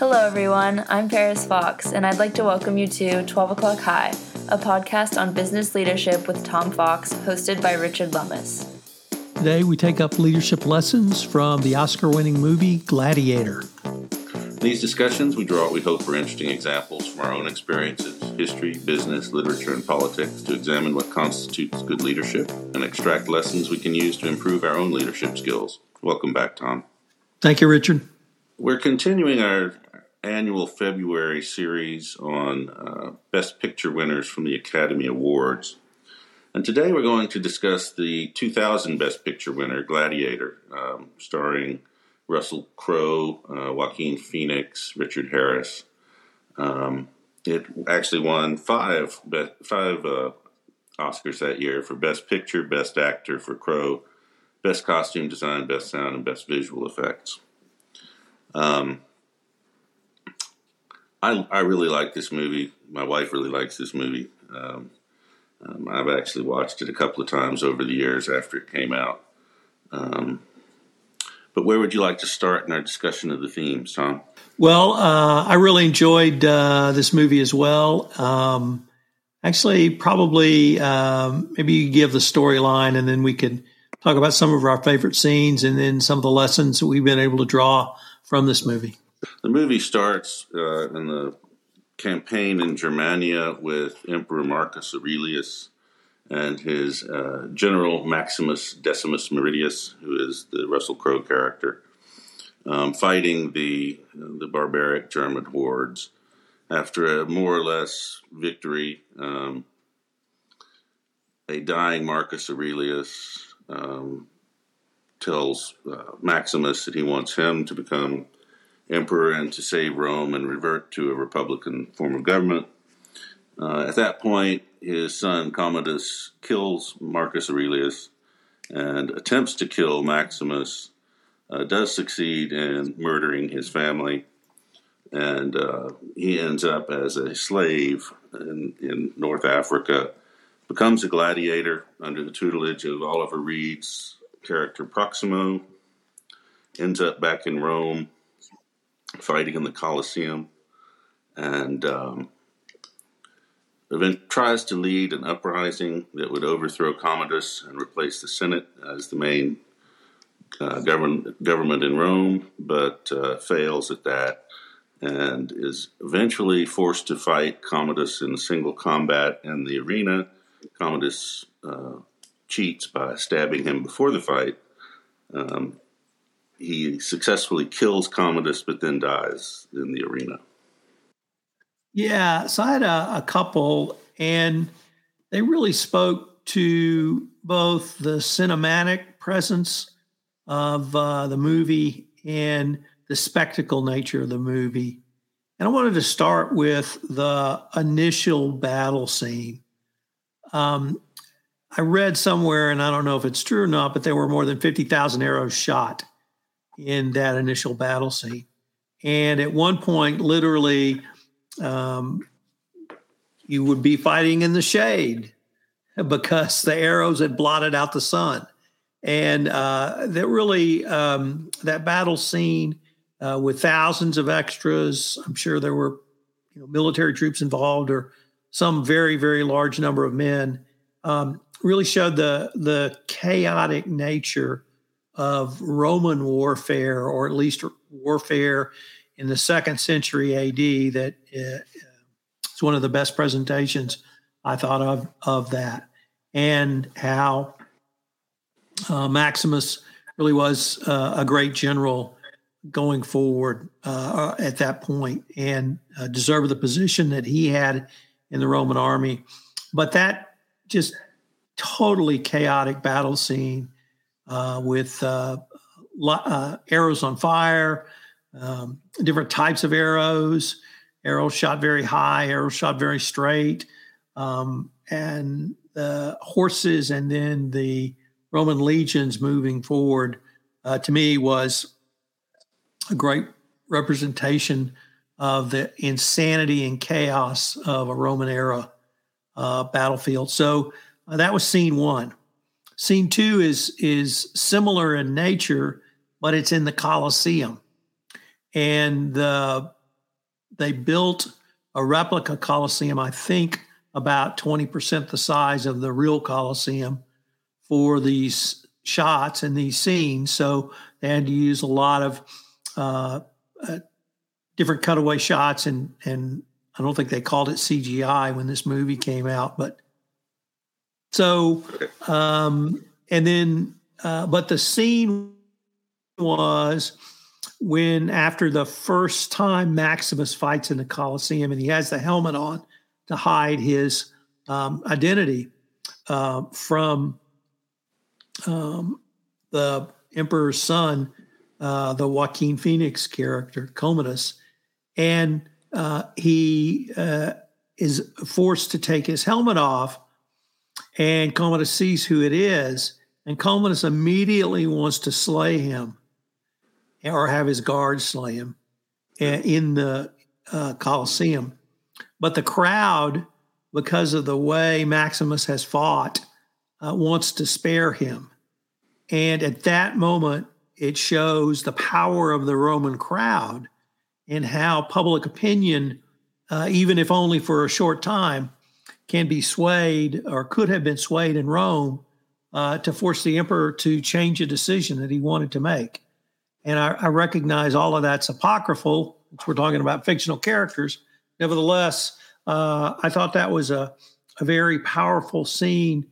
Hello, everyone. I'm Paris Fox, and I'd like to welcome you to 12 O'Clock High, a podcast on business leadership with Tom Fox, hosted by Richard Lummis. Today, we take up leadership lessons from the Oscar winning movie Gladiator. In these discussions, we draw what we hope are interesting examples from our own experiences, history, business, literature, and politics to examine what constitutes good leadership and extract lessons we can use to improve our own leadership skills. Welcome back, Tom. Thank you, Richard. We're continuing our annual February series on uh, Best Picture winners from the Academy Awards. And today we're going to discuss the 2000 Best Picture winner, Gladiator, um, starring Russell Crowe, uh, Joaquin Phoenix, Richard Harris. Um, it actually won five five uh, Oscars that year for Best Picture, Best Actor for Crowe, Best Costume Design, Best Sound, and Best Visual Effects. Um, I I really like this movie. My wife really likes this movie. Um, um, I've actually watched it a couple of times over the years after it came out. Um, but where would you like to start in our discussion of the themes, Tom? Well, uh, I really enjoyed uh, this movie as well. Um, actually, probably um, maybe you give the storyline and then we could talk about some of our favorite scenes and then some of the lessons that we've been able to draw from this movie. The movie starts uh, in the campaign in Germania with Emperor Marcus Aurelius and his uh, General Maximus Decimus Meridius, who is the Russell Crowe character, um, fighting the the barbaric German hordes. After a more or less victory, um, a dying Marcus Aurelius um, tells uh, Maximus that he wants him to become emperor and to save Rome and revert to a republican form of government. Uh, at that point, his son Commodus kills Marcus Aurelius and attempts to kill Maximus, uh, does succeed in murdering his family, and uh, he ends up as a slave in, in, North Africa, becomes a gladiator under the tutelage of Oliver Reed's character Proximo, ends up back in Rome fighting in the Colosseum, and um, tries to lead an uprising that would overthrow Commodus and replace the Senate as the main uh, govern, government in Rome, but uh, fails at that and is eventually forced to fight Commodus in single combat in the arena. Commodus uh, cheats by stabbing him before the fight. Um, he successfully kills Commodus, but then dies in the arena. Yeah, so I had a, a couple, and they really spoke to both the cinematic presence of uh, the movie and the spectacle nature of the movie. And I wanted to start with the initial battle scene. Um, I read somewhere, and I don't know if it's true or not, but there were more than 50,000 arrows shot in that initial battle scene. And at one point, literally, um, you would be fighting in the shade because the arrows had blotted out the sun. And uh, that really, um, that battle scene uh, with thousands of extras, I'm sure there were you know, military troops involved or some very, very large number of men, um, really showed the, the chaotic nature of Roman warfare, or at least warfare in the second century AD that uh, it's one of the best presentations I thought of of that, and how uh, Maximus really was uh, a great general going forward uh, at that point and uh, deserved the position that he had in the Roman army. But that just totally chaotic battle scene uh, with uh, uh, arrows on fire, um, different types of arrows, arrows shot very high, arrows shot very straight, um, and the horses, and then the Roman legions moving forward. Uh, to me, was a great representation of the insanity and chaos of a Roman era uh, battlefield. So uh, that was scene one. Scene two is is similar in nature, but it's in the Colosseum, and the they built a replica Colosseum. I think about twenty percent the size of the real Colosseum for these shots and these scenes. So they had to use a lot of uh, uh, different cutaway shots, and and I don't think they called it CGI when this movie came out, but so, um, and then, uh, but the scene was when after the first time Maximus fights in the Colosseum and he has the helmet on to hide his um, identity uh, from um, the emperor's son, uh, the Joaquin Phoenix character, Commodus, and uh, he uh, is forced to take his helmet off and Commodus sees who it is, and Commodus immediately wants to slay him or have his guards slay him in the uh, Colosseum. But the crowd, because of the way Maximus has fought, uh, wants to spare him. And at that moment, it shows the power of the Roman crowd and how public opinion, uh, even if only for a short time, can be swayed or could have been swayed in Rome uh, to force the emperor to change a decision that he wanted to make. And I, I recognize all of that's apocryphal. We're talking about fictional characters. Nevertheless, uh, I thought that was a, a very powerful scene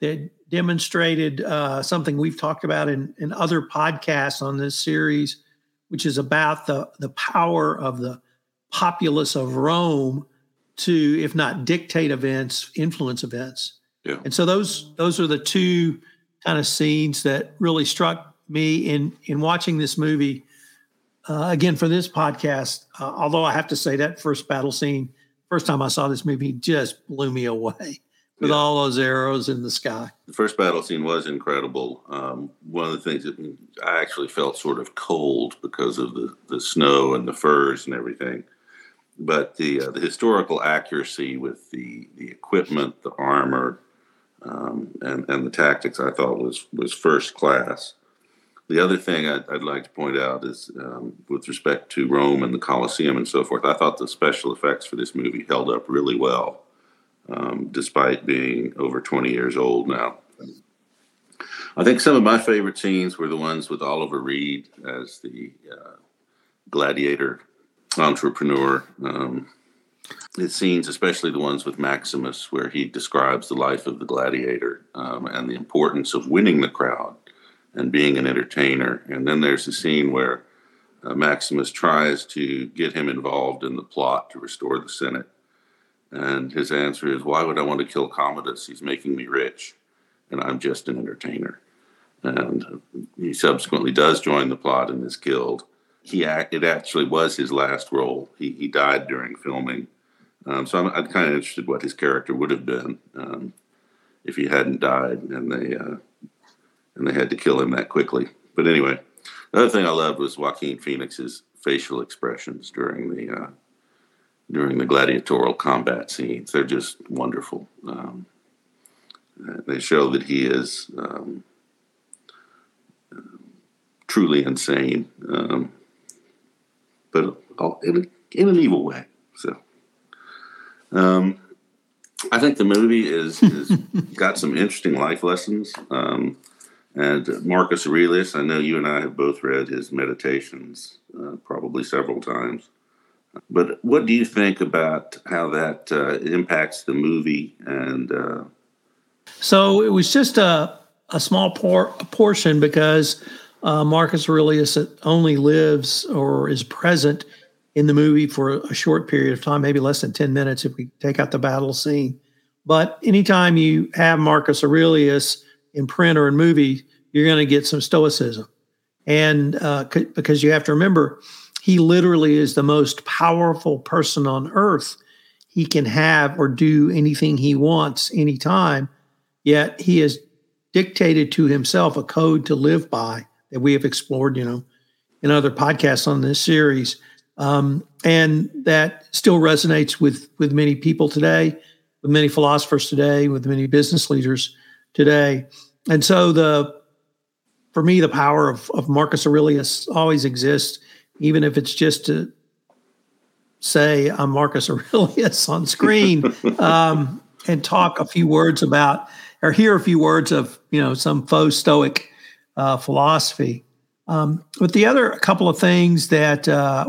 that demonstrated uh, something we've talked about in, in other podcasts on this series, which is about the, the power of the populace of Rome to, if not dictate events, influence events. Yeah. And so those those are the two kind of scenes that really struck me in in watching this movie. Uh, again, for this podcast, uh, although I have to say that first battle scene, first time I saw this movie, just blew me away with yeah. all those arrows in the sky. The first battle scene was incredible. Um, one of the things that I actually felt sort of cold because of the, the snow and the furs and everything but the uh, the historical accuracy with the the equipment, the armor, um, and and the tactics, I thought was was first class. The other thing I'd, I'd like to point out is um, with respect to Rome and the Colosseum and so forth. I thought the special effects for this movie held up really well, um, despite being over 20 years old now. I think some of my favorite scenes were the ones with Oliver Reed as the uh, gladiator entrepreneur. Um, his scenes, especially the ones with Maximus, where he describes the life of the gladiator um, and the importance of winning the crowd and being an entertainer. And then there's a scene where uh, Maximus tries to get him involved in the plot to restore the Senate. And his answer is, Why would I want to kill Commodus? He's making me rich, and I'm just an entertainer. And he subsequently does join the plot and is killed he it actually was his last role. He he died during filming, um, so I'm, I'm kind of interested what his character would have been um, if he hadn't died and they uh, and they had to kill him that quickly. But anyway, the other thing I loved was Joaquin Phoenix's facial expressions during the uh, during the gladiatorial combat scenes. They're just wonderful. Um, they show that he is um, truly insane. Um, but in, a, in an evil way. So, um, I think the movie is, is got some interesting life lessons. Um, And Marcus Aurelius, I know you and I have both read his meditations uh, probably several times. But what do you think about how that uh, impacts the movie? And uh... so it was just a a small por- portion because uh, Marcus Aurelius only lives or is present in the movie for a short period of time, maybe less than ten minutes if we take out the battle scene. But anytime you have Marcus Aurelius in print or in movie, you're going to get some stoicism. And uh, c- because you have to remember, he literally is the most powerful person on earth. He can have or do anything he wants anytime, yet he has dictated to himself a code to live by that we have explored, you know, in other podcasts on this series. Um, and that still resonates with with many people today, with many philosophers today, with many business leaders today. And so the for me, the power of, of Marcus Aurelius always exists, even if it's just to say I'm Marcus Aurelius on screen um, and talk a few words about or hear a few words of you know some faux stoic uh, philosophy. Um, but the other couple of things that uh,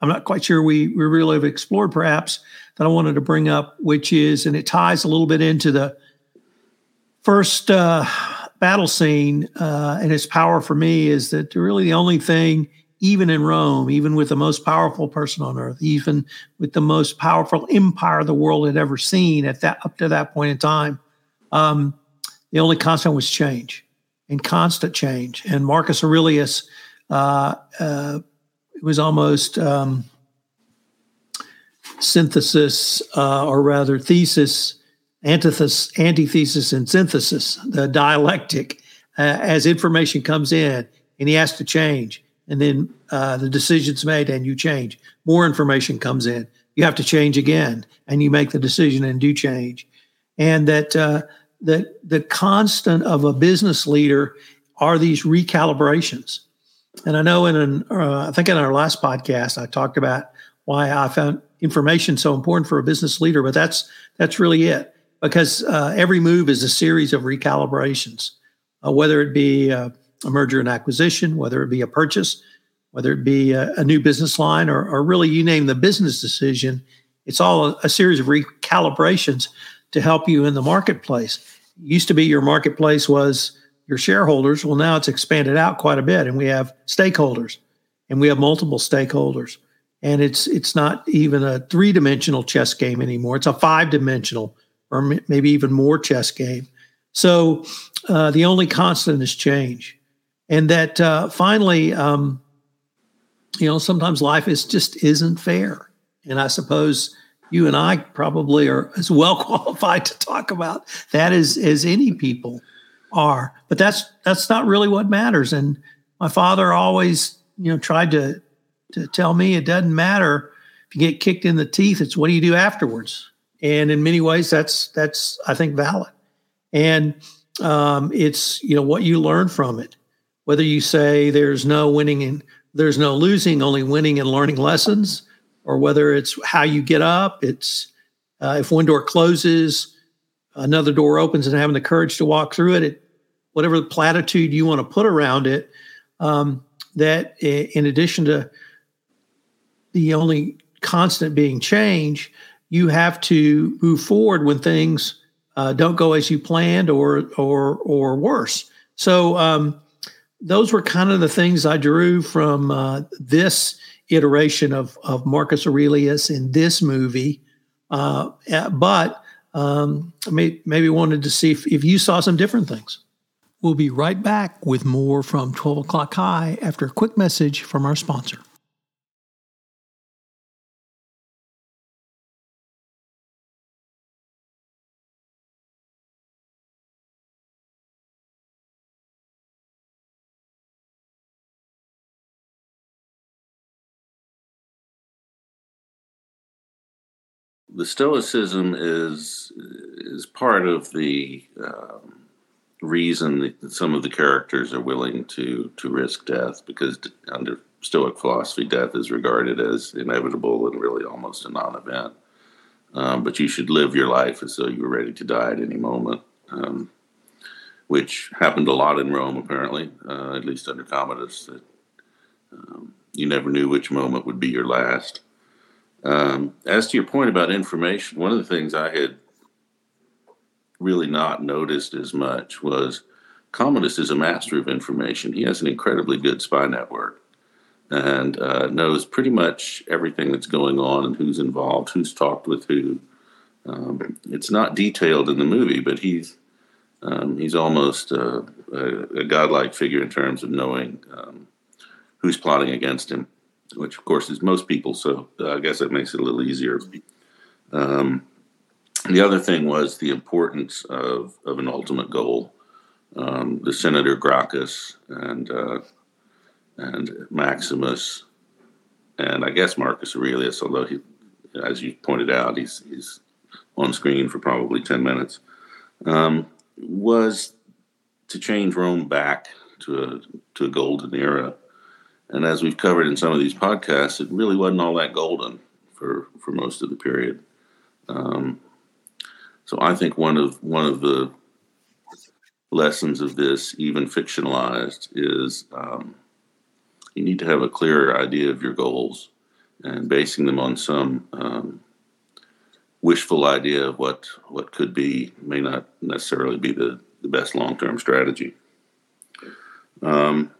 I'm not quite sure we we really have explored, perhaps that I wanted to bring up, which is, and it ties a little bit into the first uh, battle scene uh, and its power for me is that really the only thing, even in Rome, even with the most powerful person on earth, even with the most powerful empire the world had ever seen at that up to that point in time, um, the only constant was change and constant change. And Marcus Aurelius uh, uh, it was almost um, synthesis, uh, or rather thesis antithesis, antithesis and synthesis, the dialectic, uh, as information comes in and he has to change. And then uh, the decision's made and you change. More information comes in. You have to change again and you make the decision and do change. And that uh, the, the constant of a business leader are these recalibrations. And I know in an, uh, I think in our last podcast, I talked about why I found information so important for a business leader, but that's that's really it because uh, every move is a series of recalibrations, uh, whether it be a, merger and acquisition, whether it be a purchase, whether it be a, a new business line, or, or, really you name the business decision. It's all a, a, series of recalibrations to help you in the marketplace. It used to be your marketplace was your shareholders. Well, now it's expanded out quite a bit, and we have stakeholders, and we have multiple stakeholders. And it's it's not even a three dimensional chess game anymore. It's a five dimensional or maybe even more chess game. So uh, the only constant is change. And that uh, finally, um, you know, sometimes life is just isn't fair. And I suppose you and I probably are as well qualified to talk about that as as any people are. But that's that's not really what matters. And my father always, you know, tried to to tell me it doesn't matter if you get kicked in the teeth. It's what do you do afterwards and in many ways that's that's i think valid and um, it's you know what you learn from it whether you say there's no winning and there's no losing only winning and learning lessons or whether it's how you get up it's uh, if one door closes another door opens and having the courage to walk through it, it whatever platitude you want to put around it um, that in addition to the only constant being change you have to move forward when things uh, don't go as you planned or or or worse. So um, those were kind of the things I drew from uh, this iteration of of Marcus Aurelius in this movie. Uh, but um, may, maybe wanted to see if, if you saw some different things. We'll be right back with more from 12 o'clock high after a quick message from our sponsor. The Stoicism is is part of the um, reason that some of the characters are willing to to risk death because under Stoic philosophy, death is regarded as inevitable and really almost a non-event. Um, but you should live your life as though you were ready to die at any moment. Um, which happened a lot in Rome, apparently, uh, at least under Commodus. That um, you never knew which moment would be your last. Um, as to your point about information, one of the things I had really not noticed as much was Commodus is a master of information. He has an incredibly good spy network and uh, knows pretty much everything that's going on and who's involved, who's talked with who. Um, it's not detailed in the movie, but he's um, he's almost uh, a, a, godlike figure in terms of knowing um, who's plotting against him, which of course is most people. So uh, I guess it makes it a little easier. Um, the other thing was the importance of, of an ultimate goal. Um, the Senator Gracchus and uh, and Maximus, and I guess Marcus Aurelius, although he, as you pointed out, he's he's on screen for probably ten minutes, um, was to change Rome back to a to a golden era. And as we've covered in some of these podcasts, it really wasn't all that golden for for most of the period. Um, so I think one of one of the lessons of this, even fictionalized, is um, you need to have a clearer idea of your goals and basing them on some um, wishful idea of what what could be may not necessarily be the, the best long term strategy. Um,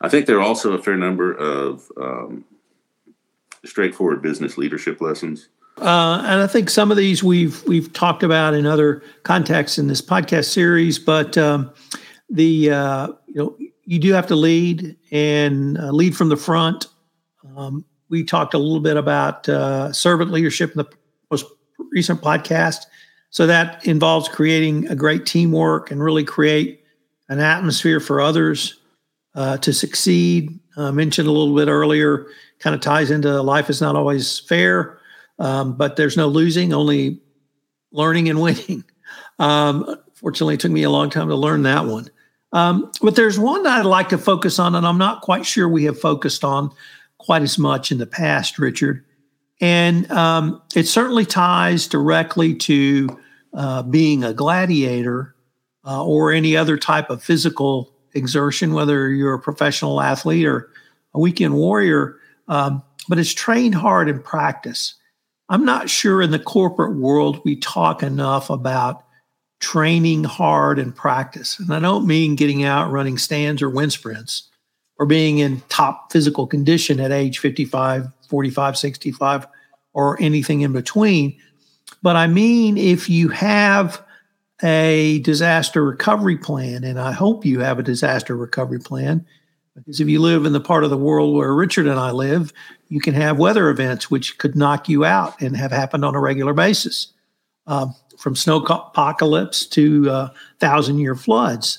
I think there are also a fair number of um, straightforward business leadership lessons. Uh, and I think some of these we've we've talked about in other contexts in this podcast series, but um, the uh, you know you do have to lead and uh, lead from the front. Um, we talked a little bit about uh, servant leadership in the most recent podcast. So that involves creating a great teamwork and really create an atmosphere for others uh, to succeed. I mentioned a little bit earlier, kind of ties into life is not always fair, um, but there's no losing, only learning and winning. Um, fortunately, it took me a long time to learn that one. Um, but there's one that I'd like to focus on, and I'm not quite sure we have focused on quite as much in the past, Richard. And um, it certainly ties directly to uh, being a gladiator uh, or any other type of physical exertion, whether you're a professional athlete or a weekend warrior. Um, but it's trained hard in practice. I'm not sure in the corporate world we talk enough about training hard and practice. And I don't mean getting out running stands or wind sprints or being in top physical condition at age 55, 45, 65, or anything in between. But I mean, if you have a disaster recovery plan, and I hope you have a disaster recovery plan, because if you live in the part of the world where Richard and I live, you can have weather events which could knock you out and have happened on a regular basis. Um, from snow apocalypse to uh, thousand year floods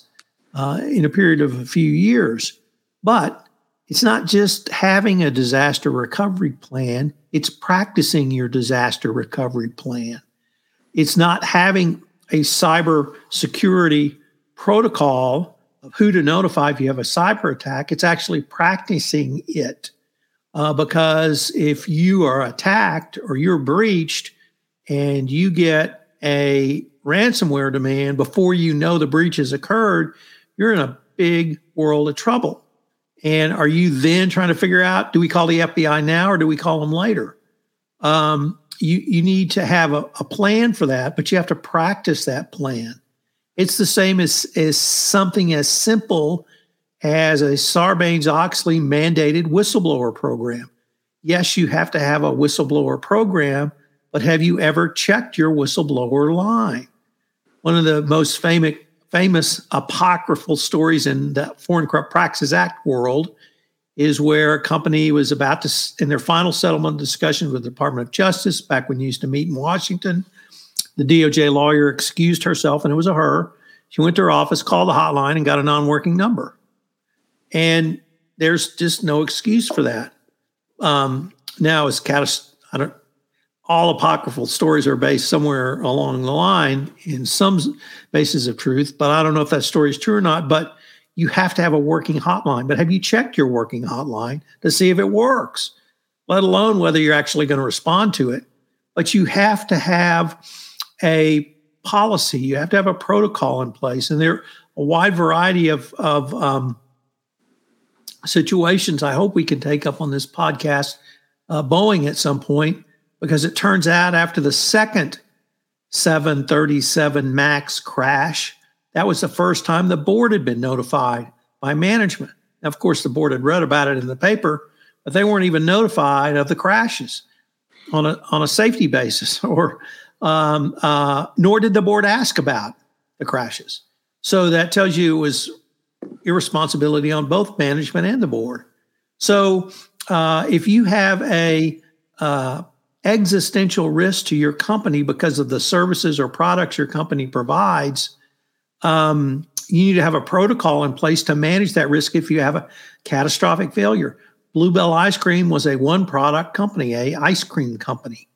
uh, in a period of a few years. But it's not just having a disaster recovery plan, it's practicing your disaster recovery plan. It's not having a cyber security protocol of who to notify if you have a cyber attack. It's actually practicing it. Uh, because if you are attacked or you're breached and you get a ransomware demand before you know the breach has occurred, you're in a big world of trouble. And are you then trying to figure out do we call the FBI now or do we call them later? Um, you, you need to have a, a plan for that, but you have to practice that plan. It's the same as, as something as simple as a Sarbanes Oxley mandated whistleblower program. Yes, you have to have a whistleblower program, but have you ever checked your whistleblower line? One of the most famous famous apocryphal stories in the Foreign Corrupt Practices Act world is where a company was about to, in their final settlement discussions with the Department of Justice, back when you used to meet in Washington, the DOJ lawyer excused herself, and it was a her. She went to her office, called the hotline, and got a non working number. And there's just no excuse for that. Um, now, it's catas- I don't, all apocryphal stories are based somewhere along the line in some basis of truth, but I don't know if that story is true or not. But you have to have a working hotline. But have you checked your working hotline to see if it works, let alone whether you're actually going to respond to it? But you have to have a policy, you have to have a protocol in place. And there are a wide variety of of um, situations. I hope we can take up on this podcast, uh, Boeing at some point, because it turns out after the second 737 Max crash, that was the first time the board had been notified by management. Now, of course, the board had read about it in the paper, but they weren't even notified of the crashes on a on a safety basis, or um, uh, nor did the board ask about the crashes. So that tells you it was irresponsibility on both management and the board. So uh, if you have a uh, existential risk to your company because of the services or products your company provides, um, you need to have a protocol in place to manage that risk if you have a catastrophic failure. Bluebell Ice Cream was a one product company, a ice cream company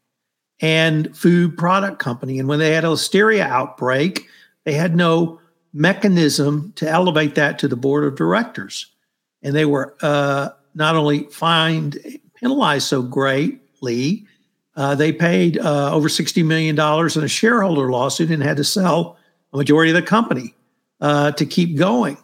and food product company. And when they had a listeria outbreak, they had no mechanism to elevate that to the board of directors. And they were uh, not only fined, penalized so greatly, uh, they paid uh, over $60 million in a shareholder lawsuit and had to sell a majority of the company uh, to keep going.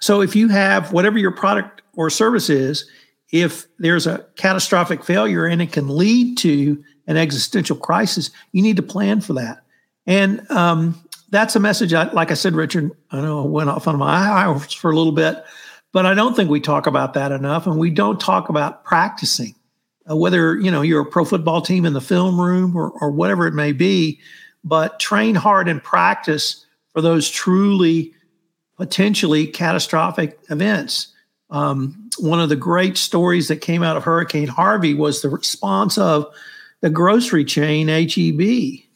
So if you have whatever your product or service is, if there's a catastrophic failure and it can lead to an existential crisis, you need to plan for that. And um, that's a message. I, like I said, Richard, I know I went off on my high for a little bit, but I don't think we talk about that enough, and we don't talk about practicing. Uh, whether you know you're a pro football team in the film room or, or whatever it may be, but train hard and practice for those truly potentially catastrophic events. Um, one of the great stories that came out of Hurricane Harvey was the response of the grocery chain HEB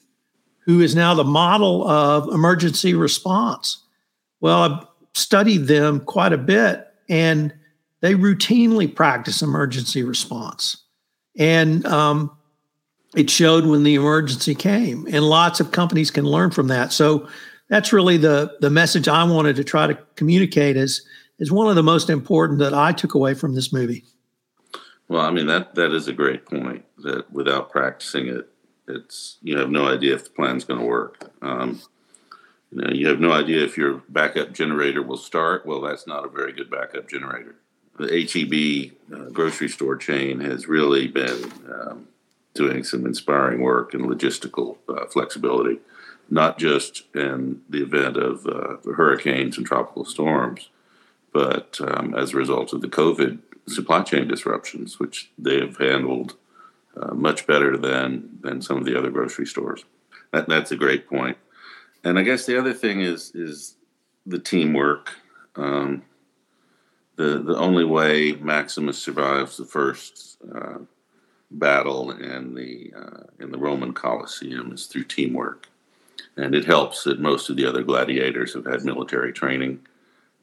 who is now the model of emergency response. Well, I've studied them quite a bit, and they routinely practice emergency response. And um, it showed when the emergency came, and lots of companies can learn from that. So that's really the the message I wanted to try to communicate is is one of the most important that I took away from this movie. Well, I mean that that is a great point. That without practicing it, it's you have no idea if the plan's going to work. Um, you know, you have no idea if your backup generator will start. Well, that's not a very good backup generator. The HEB uh, grocery store chain has really been um, doing some inspiring work in logistical uh, flexibility, not just in the event of uh, hurricanes and tropical storms, but um, as a result of the COVID supply chain disruptions, which they have handled uh, much better than than some of the other grocery stores. That, that's a great point. And I guess the other thing is is the teamwork. Um, the the only way Maximus survives the first uh, battle in the uh, in the Roman Colosseum is through teamwork, and it helps that most of the other gladiators have had military training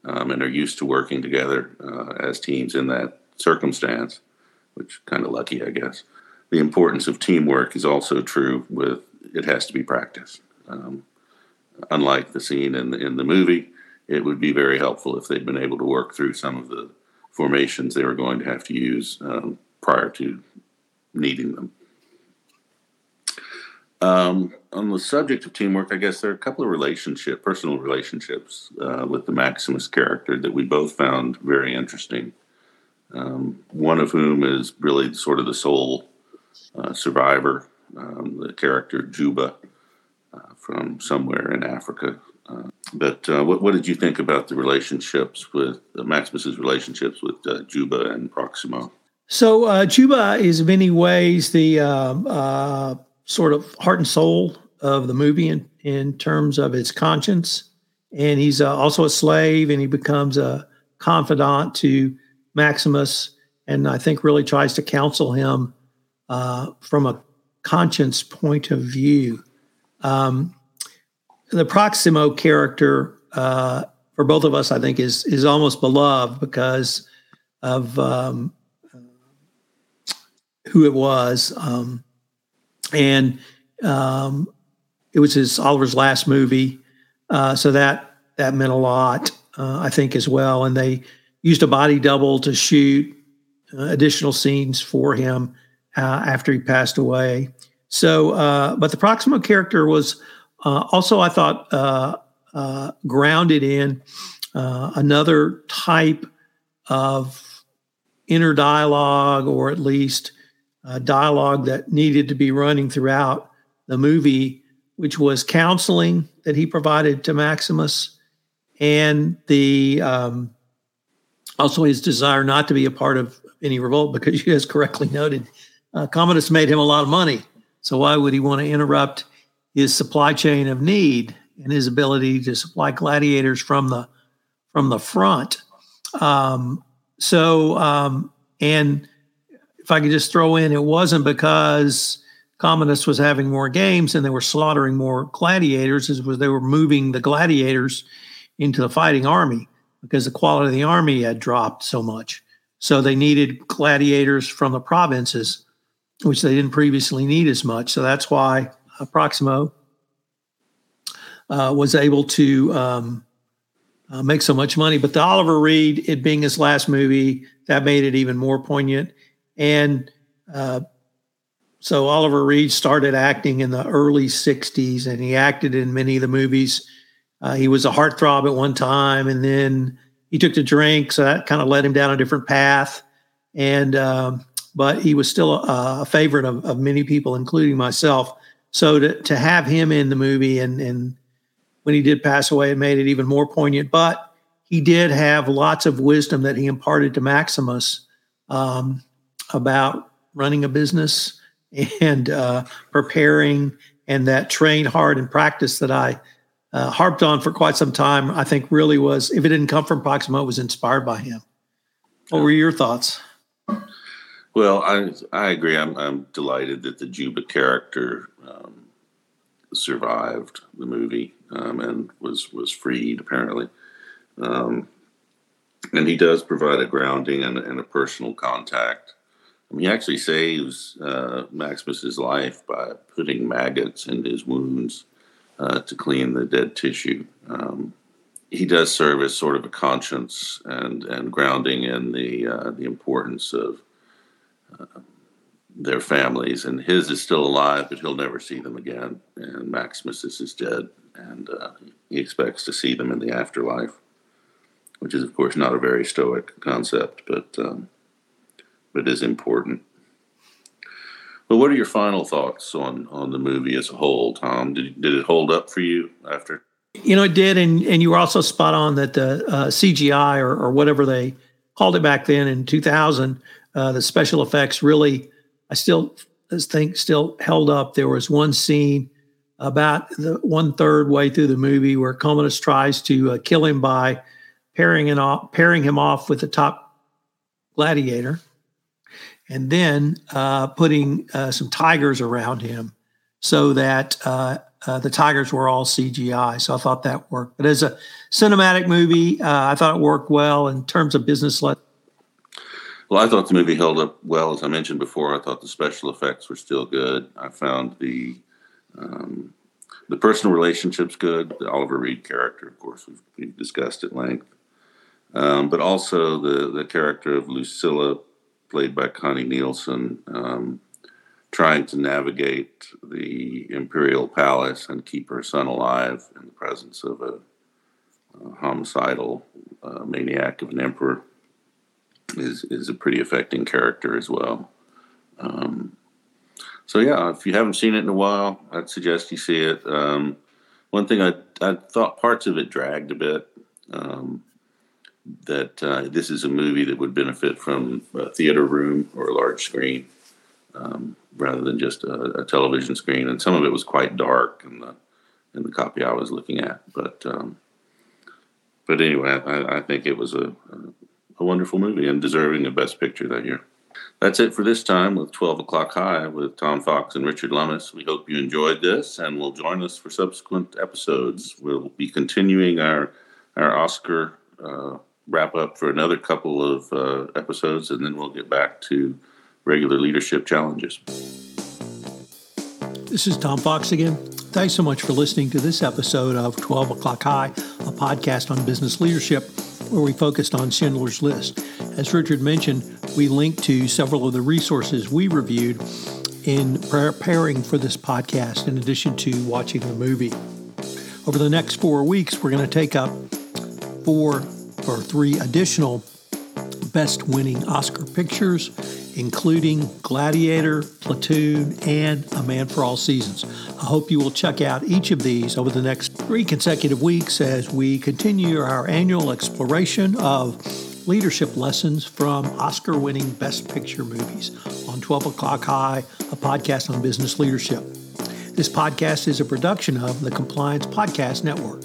um, and are used to working together uh, as teams in that circumstance, which kind of lucky, I guess the importance of teamwork is also true with it has to be practiced. Um, unlike the scene in the, in the movie, it would be very helpful if they'd been able to work through some of the formations they were going to have to use um, prior to needing them. Um, on the subject of teamwork, I guess there are a couple of relationship, personal relationships uh, with the Maximus character that we both found very interesting. Um, one of whom is really sort of the sole uh, survivor, um, the character Juba uh, from somewhere in Africa. Uh, but uh, what, what, did you think about the relationships with Maximus's relationships with uh, Juba and Proximo? So Juba is in many ways the sort of heart and soul of the movie in, in terms of his conscience. And he's also a slave, and he becomes a confidant to Maximus, and I think really tries to counsel him uh, from a conscience point of view. Um, the Proximo character uh, for both of us, I think, is is almost beloved because of um, who it was, um, and um, it was his Oliver's last movie, uh, so that that meant a lot, uh, I think, as well. And they used a body double to shoot uh, additional scenes for him uh, after he passed away. So, uh, but the Proximo character was uh, also, I thought, grounded in another type of inner dialogue, or at least dialogue that needed to be running throughout the movie, which was counseling that he provided to Maximus and the um, also his desire not to be a part of any revolt because you guys correctly noted uh, Commodus made him a lot of money. So why would he want to interrupt his supply chain of need and his ability to supply gladiators from the from the front? Um, so um, and if I could just throw in, it wasn't because Commodus was having more games and they were slaughtering more gladiators, as was they were moving the gladiators into the fighting army because the quality of the army had dropped so much. So they needed gladiators from the provinces which they didn't previously need as much. So that's why Proximo uh, was able to um, uh, make so much money. But the Oliver Reed, it being his last movie, that made it even more poignant. And uh, so Oliver Reed started acting in the early 60s and he acted in many of the movies. Uh, he was a heartthrob at one time and then he took to drink. So that kind of led him down a different path. And um, but he was still a, a favorite of, of, many people, including myself. So to, to have him in the movie and, and when he did pass away, it made it even more poignant. But he did have lots of wisdom that he imparted to Maximus um, about running a business and uh, preparing and that train hard and practice that I uh, harped on for quite some time. I think really was, if it didn't come from Proximo, it was inspired by him. What were your thoughts? Well, I I agree. I'm I'm delighted that the Juba character um, survived the movie um, and was was freed apparently. Um, and he does provide a grounding and, and a personal contact. He actually saves uh, Maximus's life by putting maggots in his wounds uh, to clean the dead tissue. Um, he does serve as sort of a conscience and, and grounding in the uh, the importance of their families, and his is still alive, but he'll never see them again. And Maximus is dead, and uh, he expects to see them in the afterlife, which is, of course, not a very stoic concept, but um, but is important. But what are your final thoughts on on the movie as a whole, Tom? Did did it hold up for you after? You know, it did, and and you were also spot on that the uh, CGI or, or whatever they called it back then in 2000 uh, the special effects really, I still think still held up. There was one scene about the one third way through the movie where Commodus tries to uh, kill him by pairing, off, pairing him off with the top gladiator, and then uh, putting uh, some tigers around him so that uh, uh, the tigers were all CGI. So I thought that worked. But as a cinematic movie, uh, I thought it worked well in terms of business. Le- well, I thought the movie held up well. As I mentioned before, I thought the special effects were still good. I found the um, the personal relationships good. The Oliver Reed character, of course, we've, we've discussed at length, um, but also the the character of Lucilla, played by Connie Nielsen, um, trying to navigate the imperial palace and keep her son alive in the presence of a, a homicidal uh, maniac of an emperor is is a pretty affecting character as well. Um, so yeah, if you haven't seen it in a while, I'd suggest you see it. Um, one thing I I thought parts of it dragged a bit. Um, that uh, this is a movie that would benefit from a theater room or a large screen um, rather than just a, a, television screen. And some of it was quite dark in the in the copy I was looking at. But um, but anyway, I, I, think it was a, a wonderful movie and deserving of Best Picture that year. That's it for this time with 12 O'Clock High with Tom Fox and Richard Lummis. We hope you enjoyed this and will join us for subsequent episodes. We'll be continuing our, our Oscar uh, wrap up for another couple of uh, episodes, and then we'll get back to regular leadership challenges. This is Tom Fox again. Thanks so much for listening to this episode of 12 O'Clock High, a podcast on business leadership where we focused on Schindler's List. As Richard mentioned, we linked to several of the resources we reviewed in preparing for this podcast, in addition to watching the movie. Over the next four weeks, we're going to take up four or three additional best winning Oscar pictures, including Gladiator, Platoon, and A Man for All Seasons. I hope you will check out each of these over the next three consecutive weeks as we continue our annual exploration of leadership lessons from Oscar winning Best Picture movies on 12 O'Clock High, a podcast on business leadership. This podcast is a production of the Compliance Podcast Network.